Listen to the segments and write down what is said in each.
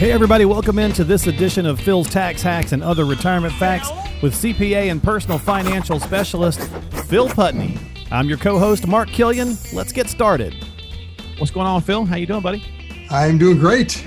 Hey, everybody, welcome into this edition of Phil's Tax Hacks and Other Retirement Facts with CPA and personal financial specialist Phil Putney. I'm your co host, Mark Killian. Let's get started. What's going on, Phil? How you doing, buddy? I'm doing great.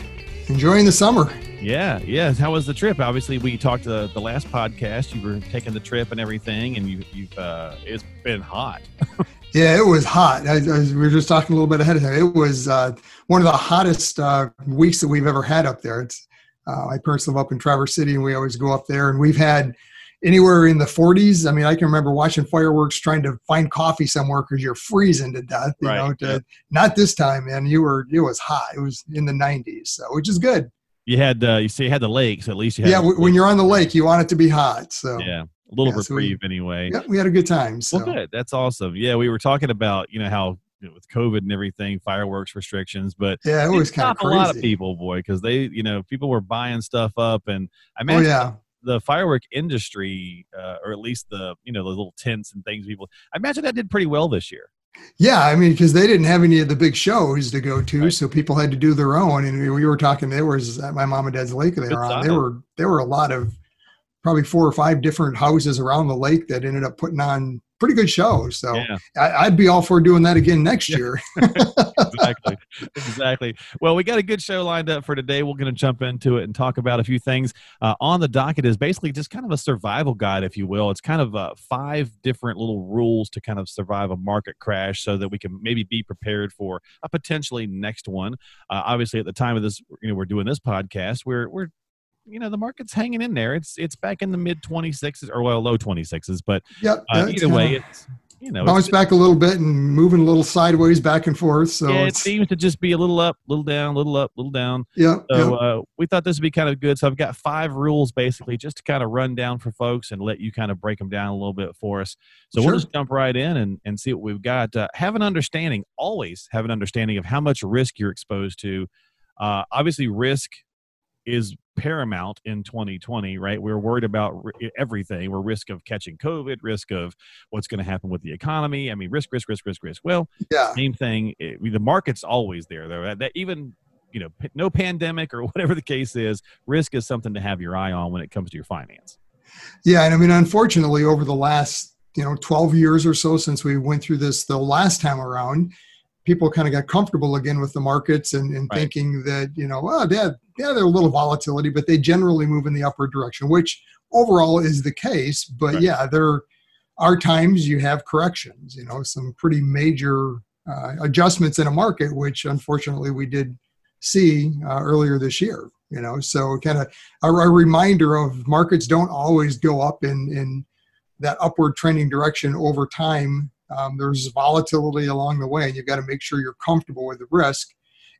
Enjoying the summer. Yeah, yeah. How was the trip? Obviously, we talked the, the last podcast. You were taking the trip and everything, and you, you've uh, it's been hot. yeah, it was hot. I, I, we were just talking a little bit ahead of time. It was uh, one of the hottest uh, weeks that we've ever had up there. It's uh, I personally live up in Traverse City, and we always go up there, and we've had anywhere in the 40s. I mean, I can remember watching fireworks, trying to find coffee somewhere because you're freezing to death. You Right, know, to, yeah. not this time, man. You were it was hot. It was in the 90s, so which is good. You had uh, you see, you had the lakes. At least you had Yeah, w- when you're on the lake, you want it to be hot. So yeah, a little Yeah, so we- reprieve anyway. yeah, we had a good time. So Well, good. That's awesome. Yeah, we were talking about you know how you know, with COVID and everything, fireworks restrictions, but yeah, it was kind of a lot of people, boy, because they you know people were buying stuff up, and I Oh imagine yeah. the firework industry, uh, or at least the you know the little tents and things people. I imagine that did pretty well this year. Yeah, I mean, because they didn't have any of the big shows to go to, Right. so people had to do their own. And we- we were talking. There was at my mom and dad's lake. They Good were on. were there were a lot of probably four or five different houses around the lake that ended up putting on pretty good shows. So Yeah, I, I'd be all for doing that again next Yeah. year. exactly, exactly. Well, we got a good show lined up for today. We're going to jump into it and talk about a few things. Uh, on the docket is basically just kind of a survival guide, if you will. It's kind of uh, five different little rules to kind of survive a market crash, so that we can maybe be prepared for a potentially next one. Uh, obviously, at the time of this, you know, we're doing this podcast. We're we're you know the market's hanging in there. It's it's back in the mid twenty sixes or well low twenty sixes, but yep. uh, either way, kinda it's you know it's- bounced back a little bit and moving a little sideways back and forth. So yeah, it seems to just be a little up, little down, little up, little down. yeah, So yeah. uh, we thought this would be kind of good. So I've got five rules basically just to kind of run down for folks and let you kind of break them down a little bit for us. So Sure. we'll just jump right in and, and see what we've got. Uh, have an understanding, always have an understanding of how much risk you're exposed to. Uh, obviously, risk is paramount in 2020, right? We're worried about everything. We're risk of catching COVID, risk of what's going to happen with the economy. I mean, risk, risk, risk, risk, risk. Well, yeah. same thing. Eh, it- the market's always there, though. That, that even you know, no pandemic or whatever the case is, risk is something to have your eye on when it comes to your finance. Yeah, and I mean, unfortunately, over the last you know 12 years or so since we went through this the last time around, people kind of got comfortable again with the markets and, and Right. thinking that you know, well, yeah, yeah, there's a little volatility, but they generally move in the upward direction, which overall is the case. But Right. yeah, there are times you have corrections. You know, some pretty major uh, adjustments in a market, which unfortunately we did see uh, earlier this year. You know, so kind of a, a reminder of markets don't always go up in in that upward trending direction over time. Um, there's volatility along the way, and you've got to make sure you're comfortable with the risk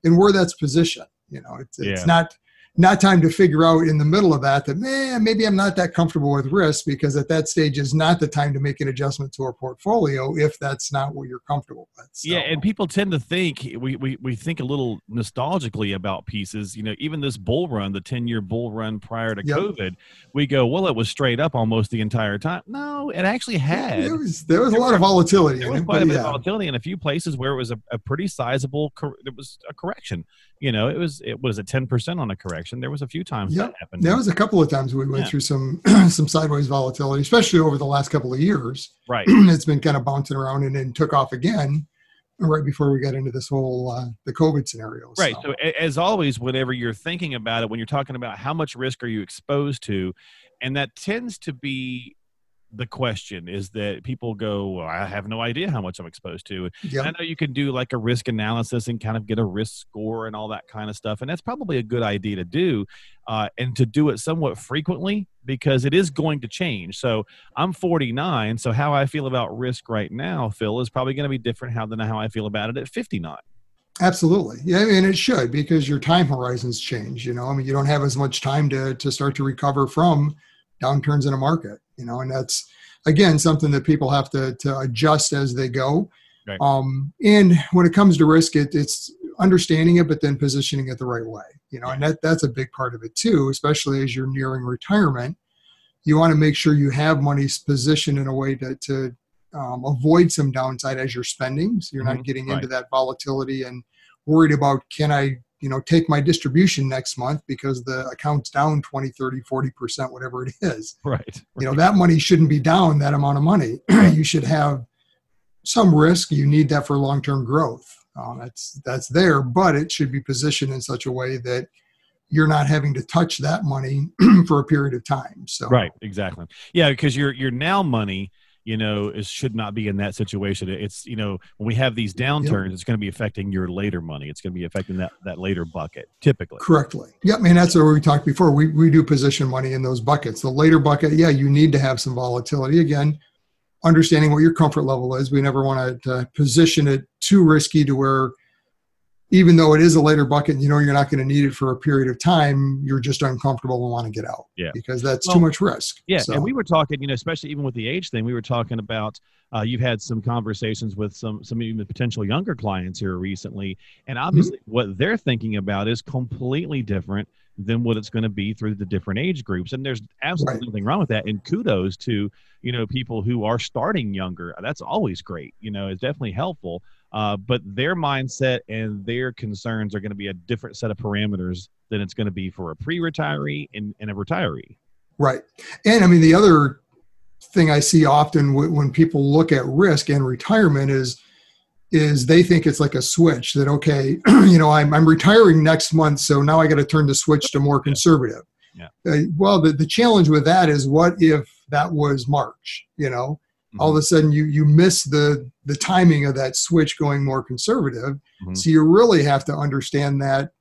and where that's positioned. You know, it's it's Yeah. not not time to figure out in the middle of that that man maybe I'm not that comfortable with risk because at that stage is not the time to make an adjustment to a portfolio if that's not what you're comfortable with. So, Yeah, and people tend to think we, we we think a little nostalgically about pieces. You know, even this bull run, the ten year bull run prior to Yep. COVID, we go, well, it was straight up almost the entire time. No, it actually had. there was there was a there lot of volatility. there was it, quite a bit of volatility in a few places where it was a, a pretty sizable cor- there was a correction you know it was it was a 10% on a correction there was a few times Yep. that happened There was a couple of times we went Yeah. through some some sideways volatility, especially over the last couple of years. right it's been kind of bouncing around and then took off again right before we got into this whole uh, the COVID scenario. right so a- as always whenever you're thinking about it when you're talking about how much risk are you exposed to and that tends to be the question is that people go well, i have no idea how much i'm exposed to yeah, I know you can do like a risk analysis and kind of get a risk score and all that kind of stuff. And that's probably a good idea to do uh, and to do it somewhat frequently because it is going to change. So I'm 49. So how I feel about risk right now, Phil, is probably going to be different how, than how I feel about it at 59. absolutely. Yeah, I mean it should because your time horizons change. You know, I mean you don't have as much time to to start to recover from downturns in a market. You know, and that's again something that people have to to adjust as they go. Right. Um, and when it comes to risk, it, it's understanding it, but then positioning it the right way. You know, and that that's a big part of it too, especially as you're nearing retirement. You want to make sure you have money positioned in a way to to um, avoid some downside as you're spending, so you're Mhm, not getting right. into that volatility and worried about can I you know take my distribution next month because the account's down 20 30 40% whatever it is. Right, right. you know that money shouldn't be down that amount of money. You should have some risk. You need that for long-term growth. Um, that's that's there but it should be positioned in such a way that you're not having to touch that money for a period of time so. Right exactly. Yeah because your your now money you know, it should not be in that situation. It's you know, when we have these downturns, yep. it's going to be affecting your later money. It's going to be affecting that that later bucket typically. Correctly. Yeah. I mean, that's what we talked before. We we do position money in those buckets. The later bucket, yeah, you need to have some volatility again. Understanding what your comfort level is, we never want to uh, position it too risky to where even though it is a later bucket, you know you're not going to need it for a period of time. You're just uncomfortable and want to get out. Yeah, because that's well, too much risk. Yeah, so. and we were talking, you know, especially even with the age thing, we were talking about. Uh, you've had some conversations with some some even potential younger clients here recently, and mm-hmm. obviously mm-hmm. what they're thinking about is completely different than what it's going to be through the different age groups. And there's absolutely right. nothing wrong with that. And kudos to you know people who are starting younger. That's always great. You know, it's definitely helpful. Uh, but their mindset and their concerns are going to be a different set of parameters than it's going to be for a pre-retiree and, and a retiree. Right. And I mean, the other thing I see often when people look at risk and retirement is is they think it's like a switch that okay, you know, I'm I'm retiring next month, so now I got to turn the switch to more conservative. Yeah. Uh, well, the, the challenge with that is what if that was March, you know? Mm-hmm. all of a sudden you you miss the the timing of that switch going more conservative. Mm-hmm. so you really have to understand that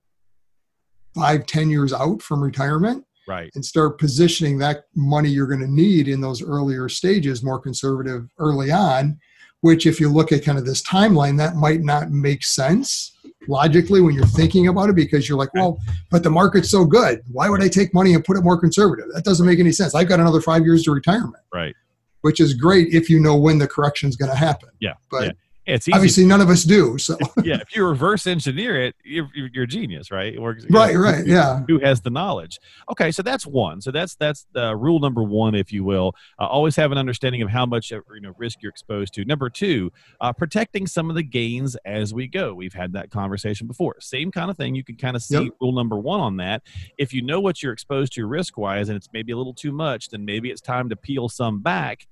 five ten years out from retirement right. and start positioning that money you're going to need in those earlier stages more conservative early on which if you look at kind of this timeline that might not make sense logically when you're thinking about it because you're like well but the market's so good. Why would i take money and put it more conservative? That doesn't make any sense. I've got another five years to retirement. Right which is great if you know when the correction is going to happen. Yeah. But yeah. It's easy. obviously none of us do. So yeah, if you reverse engineer it, you're, you're a genius, right? Works. Right, know, right, yeah. Who has the knowledge? Okay, so that's one. So that's that's the rule number one, if you will. Uh, always have an understanding of how much uh, you know risk you're exposed to. Number two, uh, protecting some of the gains as we go. We've had that conversation before. Same kind of thing. You can kind of see yep. rule number one on that. If you know what you're exposed to risk wise, and it's maybe a little too much, then maybe it's time to peel some back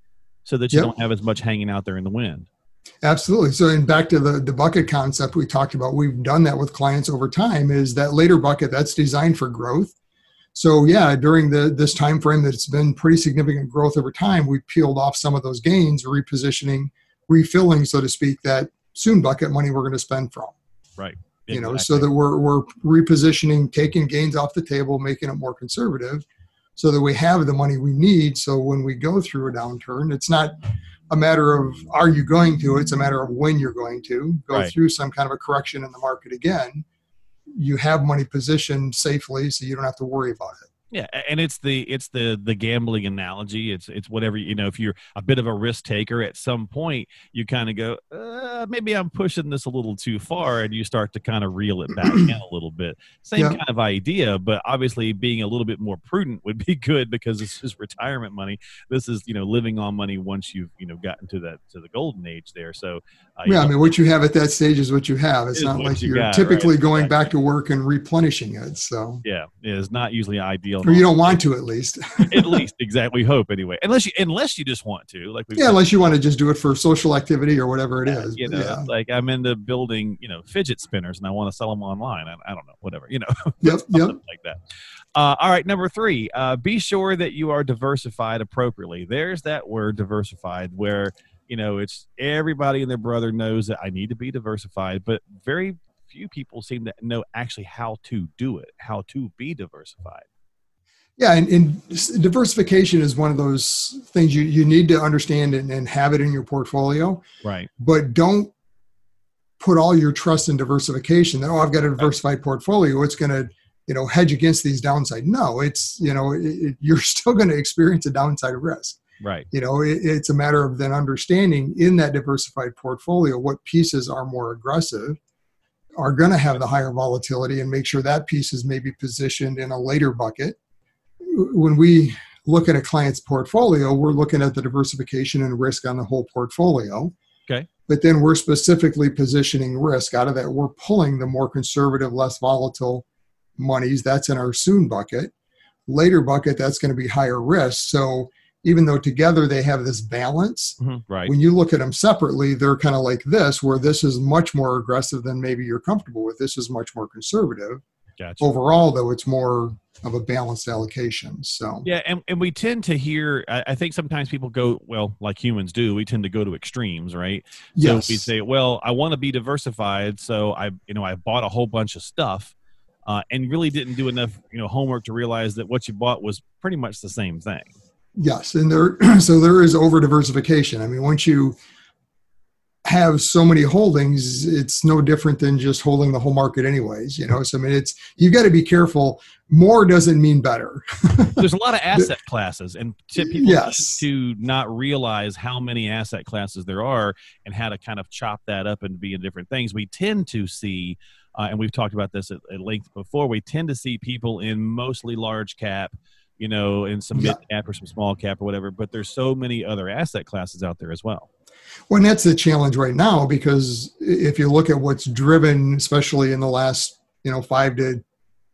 so that you yep. don't have as much hanging out there in the wind. Absolutely. So, and back to the, the bucket concept we talked about, we've done that with clients over time. Is that later bucket that's designed for growth? So, yeah, during the this time frame that it's been pretty significant growth over time, we peeled off some of those gains, repositioning, refilling, so to speak, that soon bucket money we're going to spend from. Right. Exactly. You know, so that we're we're repositioning, taking gains off the table, making it more conservative so that we have the money we need. So when we go through a downturn, it's not a matter of are you going to, it's a matter of when you're going to go right. through some kind of a correction in the market again. You have money positioned safely so you don't have to worry about it. Yeah, and it's the it's the the gambling analogy. It's it's whatever you know. If you're a bit of a risk taker, at some point you kind of go, uh, maybe I'm pushing this a little too far, and you start to kind of reel it back in a little bit. Same yeah. kind of idea, but obviously being a little bit more prudent would be good because this is retirement money. This is you know living on money once you've you know gotten to that to the golden age there. So uh, yeah, I mean what you have at that stage is what you have. It's not like you are typically right? going back to work and replenishing it. So yeah, it is not usually ideal or you don't want to at least at least exactly we hope anyway unless you unless you just want to like yeah unless you want to just do it for social activity or whatever it is you know yeah. like i'm into building you know fidget spinners and i want to sell them online i, I don't know whatever you know yep yep like that uh, all right number three uh, be sure that you are diversified appropriately there's that word diversified where you know it's everybody and their brother knows that i need to be diversified but very few people seem to know actually how to do it how to be diversified yeah, and, and, diversification is one of those things you, you need to understand and, and have it in your portfolio. Right. But don't put all your trust in diversification that, oh, I've got a diversified portfolio. It's going to, you know, hedge against these downside. No, it's, you know, it, you're still going to experience a downside risk. Right. You know, it, it's a matter of then understanding in that diversified portfolio what pieces are more aggressive, are going to have the higher volatility, and make sure that piece is maybe positioned in a later bucket when we look at a client's portfolio, we're looking at the diversification and risk on the whole portfolio. Okay. but then we're specifically positioning risk out of that. We're pulling the more conservative, less volatile monies. That's in our soon bucket. Later bucket, that's going to be higher risk. So even though together they have this balance, Mm-hmm. Right. when you look at them separately, they're kind of like this, where this is much more aggressive than maybe you're comfortable with. This is much more conservative. Gotcha. Overall, though, it's more of a balanced allocation. So Yeah, and, and we tend to hear. I, I think sometimes people go well, like humans do. We tend to go to extremes, right? yes, So we say, well, I want to be diversified, so I, you know, I bought a whole bunch of stuff, uh, and really didn't do enough, you know, homework to realize that what you bought was pretty much the same thing. Yes, and there so there is over diversification. I mean, once you have so many holdings, it's no different than just holding the whole market anyways, you know. So I mean it's you've got to be careful. More doesn't mean better. There's a lot of asset classes, and people Yes. to not realize how many asset classes there are and how to kind of chop that up and be in different things. We tend to see, uh, and we've talked about this at, at length before. We tend to see people in mostly large cap, you know, in some mid cap or some small cap or whatever. But there's so many other asset classes out there as well. Well, and that's the challenge right now because if you look at what's driven, especially in the last you know five to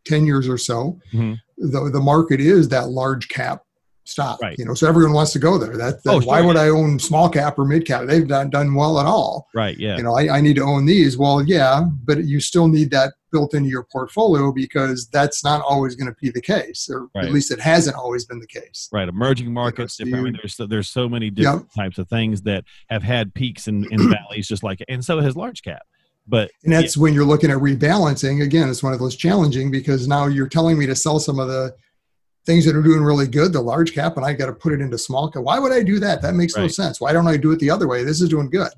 ten years or so, Mhm. the the market is that large cap stock. Right. You know, so everyone wants to go there. That, that Oh, why sure, would I own small cap or mid cap? They've not done well at all. Right? Yeah. You know, I, I need to own these. Well, yeah, but you still need that built into your portfolio because that's not always going to be the case, or Right. at least it hasn't always been the case. Right, emerging markets. so different, I mean, there's so, there's so many different types of things that have had peaks and, and valleys, just like, and so has large cap. But And that's when you're looking at rebalancing. Again, it's one of those challenging because now you're telling me to sell some of the things that are doing really good, the large cap, and I got to put it into small cap. Why would I do that? That makes no sense. Why don't I do it the other way? This is doing good,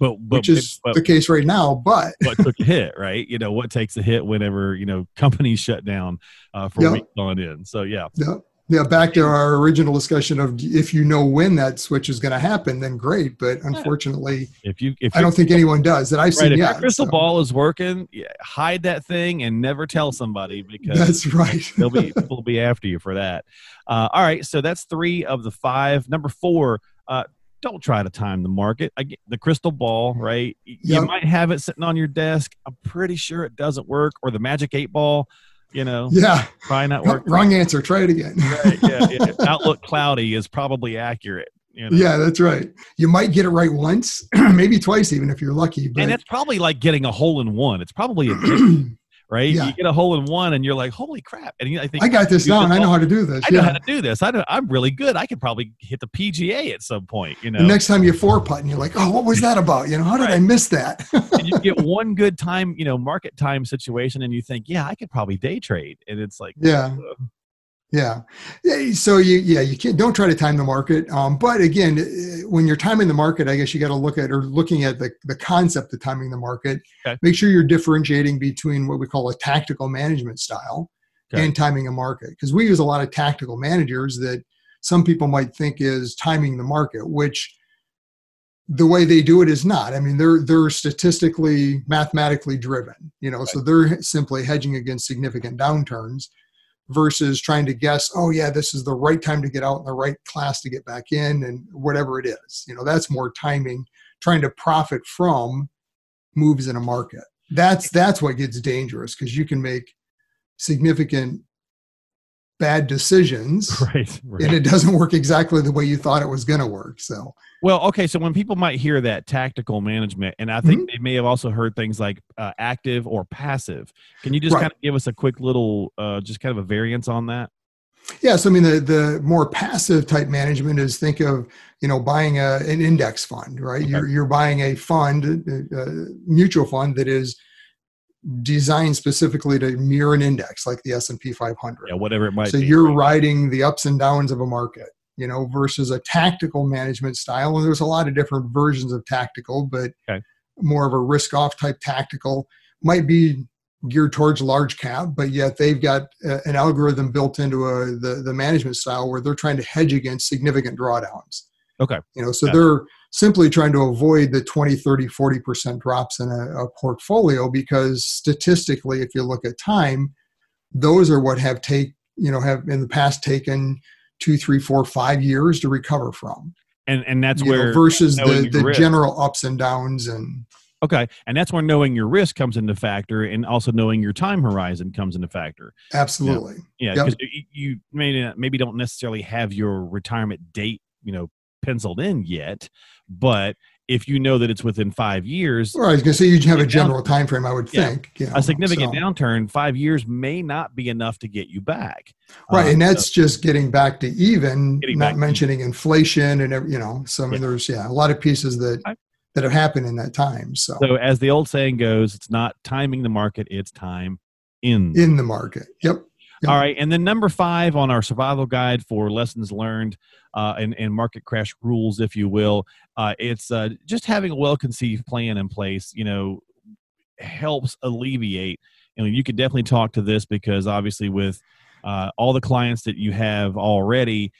but but, which is but the case right now. But what took a hit, right? You know what takes a hit whenever you know companies shut down uh, for Yeah. weeks on end. So yeah, yeah, yeah, back to our original discussion of if you know when that switch is going to happen, then great. But unfortunately, if you if I don't think anyone does that I've right, seen if yet. your crystal so. ball is working, yeah, hide that thing and never tell somebody because That's right. They'll be people will be after you for that. Uh, all right, so that's three of the five. Number four, uh, don't try to time the market. I get the crystal ball, right? You Yep. might have it sitting on your desk. I'm pretty sure it doesn't work, or the magic eight ball. You know, yeah, probably not work wrong answer. Try it again. Right, yeah, yeah. Outlook cloudy is probably accurate. You know? Yeah, that's right. You might get it right once, maybe twice, even if you're lucky. And But it's probably like getting a hole in one. It's probably a right? Yeah. You get a hole in one, and you're like, "Holy crap!" And you- I think I got this down. I know how to do this. I know yeah. how to do this. I know I'm really good. I could probably hit the PGA at some point. You know, The next time you four putt and you're like, oh, what was that about? You know, how did I miss that? and you get one good time, you know, market time situation, and you think, yeah, I could probably day trade, and it's like, yeah. Yeah. So you, yeah, you can't, don't try to time the market. Um, but again, eh, when you're timing the market, I guess you got to look at or looking at the, the concept of timing the market. Okay. Make sure you're differentiating between what we call a tactical management style Okay. and timing a market. Because we use a lot of tactical managers that some people might think is timing the market, which the way they do it is not. I mean, they're they're statistically, mathematically driven. You know, so they're simply hedging against significant downturns versus trying to guess, oh yeah, this is the right time to get out in the right class to get back in and whatever it is. You know, that's more timing, trying to profit from moves in a market. That's that's what gets dangerous because you can make significant bad decisions right, right. and it doesn't work exactly the way you thought it was going to work. So, Well, okay, so when people might hear that tactical management, and I think Mm-hmm. they may have also heard things like uh, active or passive. Can you just Right. kind of give us a quick little, uh, just kind of a variance on that? yeah, so I mean, the, the more passive type management is think of, you know, buying a, an index fund, right? Okay. You're, you're buying a fund, a mutual fund that is designed specifically to mirror an index like the S&P 500. Yeah, whatever it might so be. you're right? riding the ups and downs of a market you know versus a tactical management style and there's a lot of different versions of tactical but Okay. more of a risk off type tactical might be geared towards large cap but yet they've got uh, an algorithm built into a, the, the management style where they're trying to hedge against significant drawdowns Okay. you know so Yeah. they're simply trying to avoid the 20 30 40% drops in a, a portfolio because statistically if you look at time those are what have take you know have in the past taken two three four five years to recover from and and that's you know, where versus the, the risk. general ups and downs and okay, and that's where knowing your risk comes into factor, and also knowing your time horizon comes into factor. absolutely. Yeah, Yep. because you may not, maybe don't necessarily have your retirement date, you know, penciled in yet, but if you know that it's within five years, Or I was going to say you have a general time frame. I would Yeah. think you know, a significant so- downturn, five years may not be enough to get you back. right, Uh, and that's just getting back to even, not mentioning inflation and you know. So I mean, Yeah. there's yeah a lot of pieces that I- that have happened in that time. So, so as the old saying goes, it's not timing the market; it's time in. in the market, yep. All right, and then number five on our survival guide for lessons learned uh, and, and market crash rules, if you will, uh, it's uh, just having a well-conceived plan in place. You know, helps alleviate. Know, you could definitely talk to this because obviously with uh, all the clients that you have already,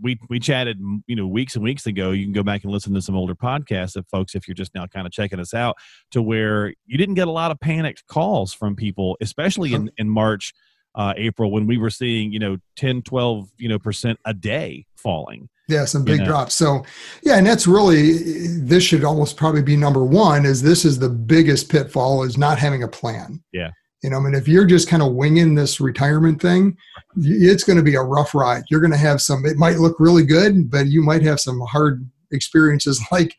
we we chatted you know weeks and weeks ago. You can go back and listen to some older podcasts of folks if you're just now kind of checking us out to where you didn't get a lot of panicked calls from people, especially in in March uh, April when we were seeing, you know, 10, 12, you know, percent a day falling. Yeah, some You big know. drops. So, yeah, and that's really this should almost probably be number one. Is this is the biggest pitfall is not having a plan. Yeah. You know, I mean, if you're just kind of winging this retirement thing, it's going to be a rough ride. You're going to have some. It might look really good, but you might have some hard experiences, like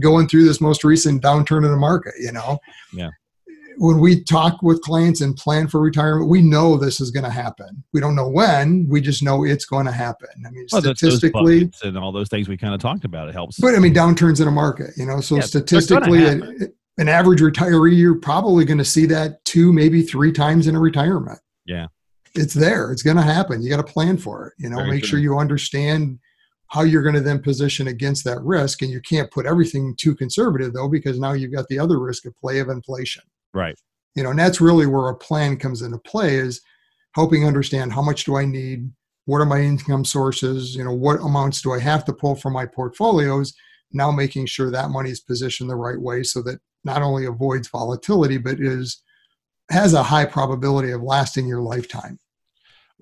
going through this most recent downturn in the market. You know. Yeah. When we talk with clients and plan for retirement, we know this is going to happen. We don't know when. We just know it's going to happen. I mean, Well, statistically, and all those things we kind of talked about. It helps. but I mean, downturns in a market, you know, so Yeah, statistically, happen. a- an average retiree, you're probably going to see that two, maybe three times in a retirement. Yeah. It's there. It's going to happen. You got to plan for it. You know, Very make true. sure you understand how you're going to then position against that risk. And you can't put everything too conservative, though, because now you've got the other risk of play of inflation. Right. You know, and that's really where a plan comes into play is helping understand how much do I need? What are my income sources? You know, what amounts do I have to pull from my portfolios? Now making sure that money is positioned the right way so that not only avoids volatility, but is has a high probability of lasting your lifetime.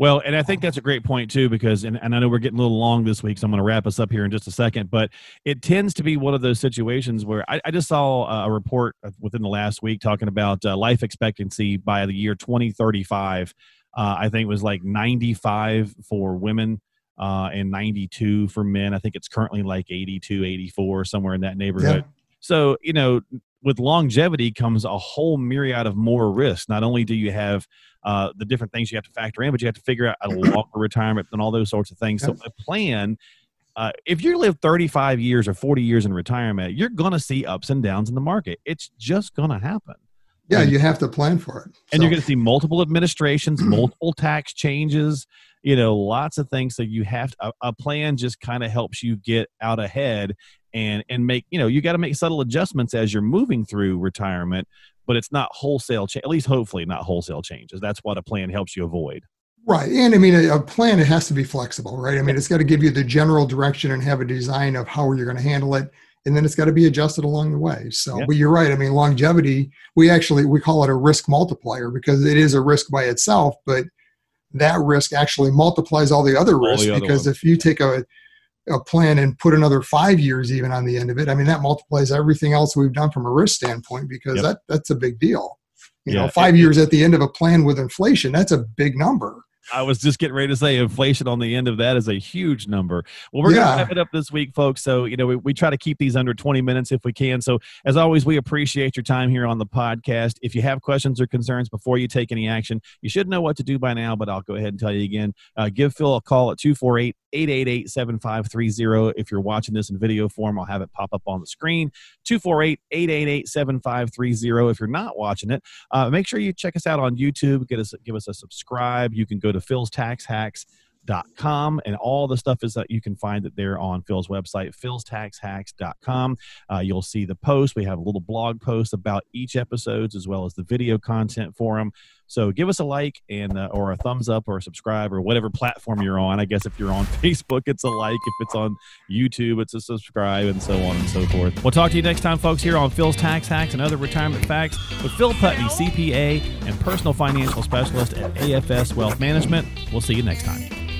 Well, and I think that's a great point too, because and, and I know we're getting a little long this week, so I'm going to wrap us up here in just a second. But it tends to be one of those situations where I, I just saw uh, a report within the last week talking about uh, life expectancy by the year 2035. Uh, I think it was like 95 for women uh, and 92 for men. I think it's currently like 82, 84, somewhere in that neighborhood. So, you know, with longevity comes a whole myriad of more risks. Not only do you have uh, the different things you have to factor in, but you have to figure out a longer retirement and all those sorts of things. So, a plan. Uh, if you live 35 years or 40 years in retirement, you're going to see ups and downs in the market. It's just going to happen. Yeah, you have to plan for it. And So- you're going to see multiple administrations, multiple tax changes, you know, lots of things. So you have a, a plan just kind of helps you get out ahead and and make you know you got to make subtle adjustments as you're moving through retirement, but it's not wholesale. Cha- at least hopefully not wholesale changes. That's what a plan helps you avoid. Right. And I mean, a, a plan, it has to be flexible, right? I mean, it's got to give you the general direction and have a design of how you're going to handle it. And then it's got to be adjusted along the way. So, Yeah. but you're right. I mean, longevity, we actually, we call it a risk multiplier because it is a risk by itself, but that risk actually multiplies all the other All the risks other because ones. if you take a, a plan and put another five years even on the end of it, I mean, that multiplies everything else we've done from a risk standpoint because Yep. that that's a big deal. You Yeah, know, five it- years at the end of a plan with inflation, that's a big number. I was just getting ready to say inflation on the end of that is a huge number. Well, we're going to wrap it up this week, folks. So, you know, we, we try to keep these under 20 minutes if we can. So, as always, we appreciate your time here on the podcast. If you have questions or concerns before you take any action, you should know what to do by now, but I'll go ahead and tell you again. Uh, give Phil a call at 248 888 7530. If you're watching this in video form, I'll have it pop up on the screen. 248 888 7530. If you're not watching it, uh, make sure you check us out on YouTube. Get us, give us a subscribe. You can go to Phil's Tax Hacks. Dot and all the stuff is that you can find it there on Phil's website, philstaxhacks.com. Uh, you'll see the post. We have a little blog post about each episodes as well as the video content for them. So give us a like and uh, or a thumbs up or subscribe or whatever platform you're on. I guess if you're on Facebook, it's a like. If it's on YouTube, it's a subscribe and so on and so forth. We'll talk to you next time, folks, here on Phil's Tax Hacks and other retirement facts with Phil Putney, CPA and personal financial specialist at AFS Wealth Management. We'll see you next time.